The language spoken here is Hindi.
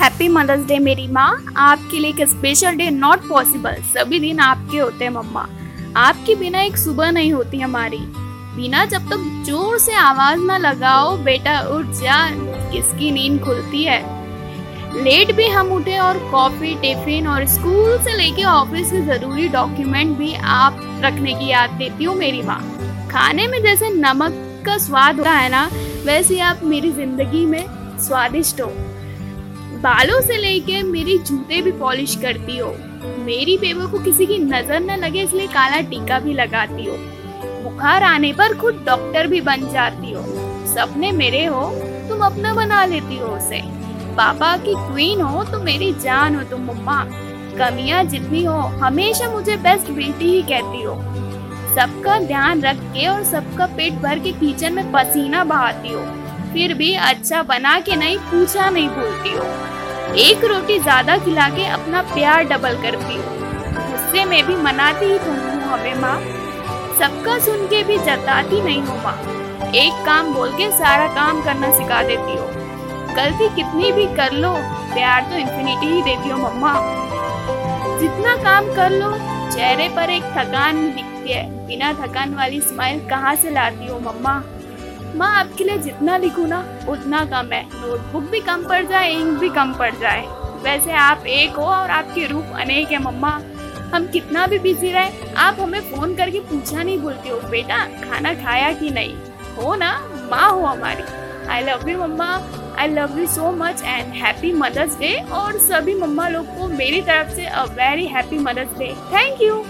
हैप्पी मदर्स डे मेरी माँ। आपके लिए एक स्पेशल डे नॉट पॉसिबल सभी दिन आपके होते हैं, मम्मा। आपके बिना एक सुबह नहीं होती हमारी। बिना जब तक ज़ोर से आवाज़ ना लगाओ, बेटा उठ जा किसकी नींद खुलती है। लेट भी हम उठे और कॉफ़ी टिफ़िन और स्कूल से लेके ऑफ़िस के ज़रूरी डॉक्यूमेंट भी आप रखने की याद देती हूँ, मेरी माँ। खाने में जैसे नमक का स्वाद होता है ना, वैसे आप मेरी ज़िंदगी में स्वादिष्ट हो। बालों से लेके मेरी जूते भी पॉलिश करती हो। मेरी बेबो को किसी की नज़र न लगे इसलिए काला टीका भी लगाती हो। बुखार आने पर खुद डॉक्टर भी बन जाती हो। सपने मेरे हो, तुम अपना बना लेती हो उसे। पापा की क्वीन हो तो मेरी जान हो तुम मम्मा। कमियाँ जितनी हो, हमेशा मुझे बेस्ट बेटी ही कहती हो। सबका ध्यान रख के और सबका पेट भर के किचन में पसीना बहाती हो। फिर भी अच्छा बना के नहीं, पूछा नहीं भूलती हो। एक रोटी ज़्यादा खिला के अपना प्यार डबल करती हो। गुस्से में भी मनाती ही तुम हो हमें माँ। सबका सुन के भी जताती नहीं हो माँ। एक काम बोल के सारा काम करना सिखा देती हो। गलती कितनी भी कर लो, प्यार तो इन्फिनिटी ही देती हो मम्मा। जितना काम कर लो, चेहरे पर एक थकान दिखती है। बिना थकान वाली स्माइल कहाँ से लाती हो मम्मा? माँ आपके लिए जितना लिखूँ ना, उतना कम है। नोटबुक भी कम पड़ जाए इंक भी कम पड़ जाए। वैसे आप एक हो और आपके रूप अनेक है मम्मा। हम कितना भी बिज़ी रहे, आप हमें फ़ोन करके पूछा नहीं बोलते हो, बेटा, खाना खाया कि नहीं? हो ना? माँ हो हमारी। I love you mumma. I love you so much and happy mother's day और सभी मम्मा लोग को मेरी तरफ़ से a very happy mother's day thank you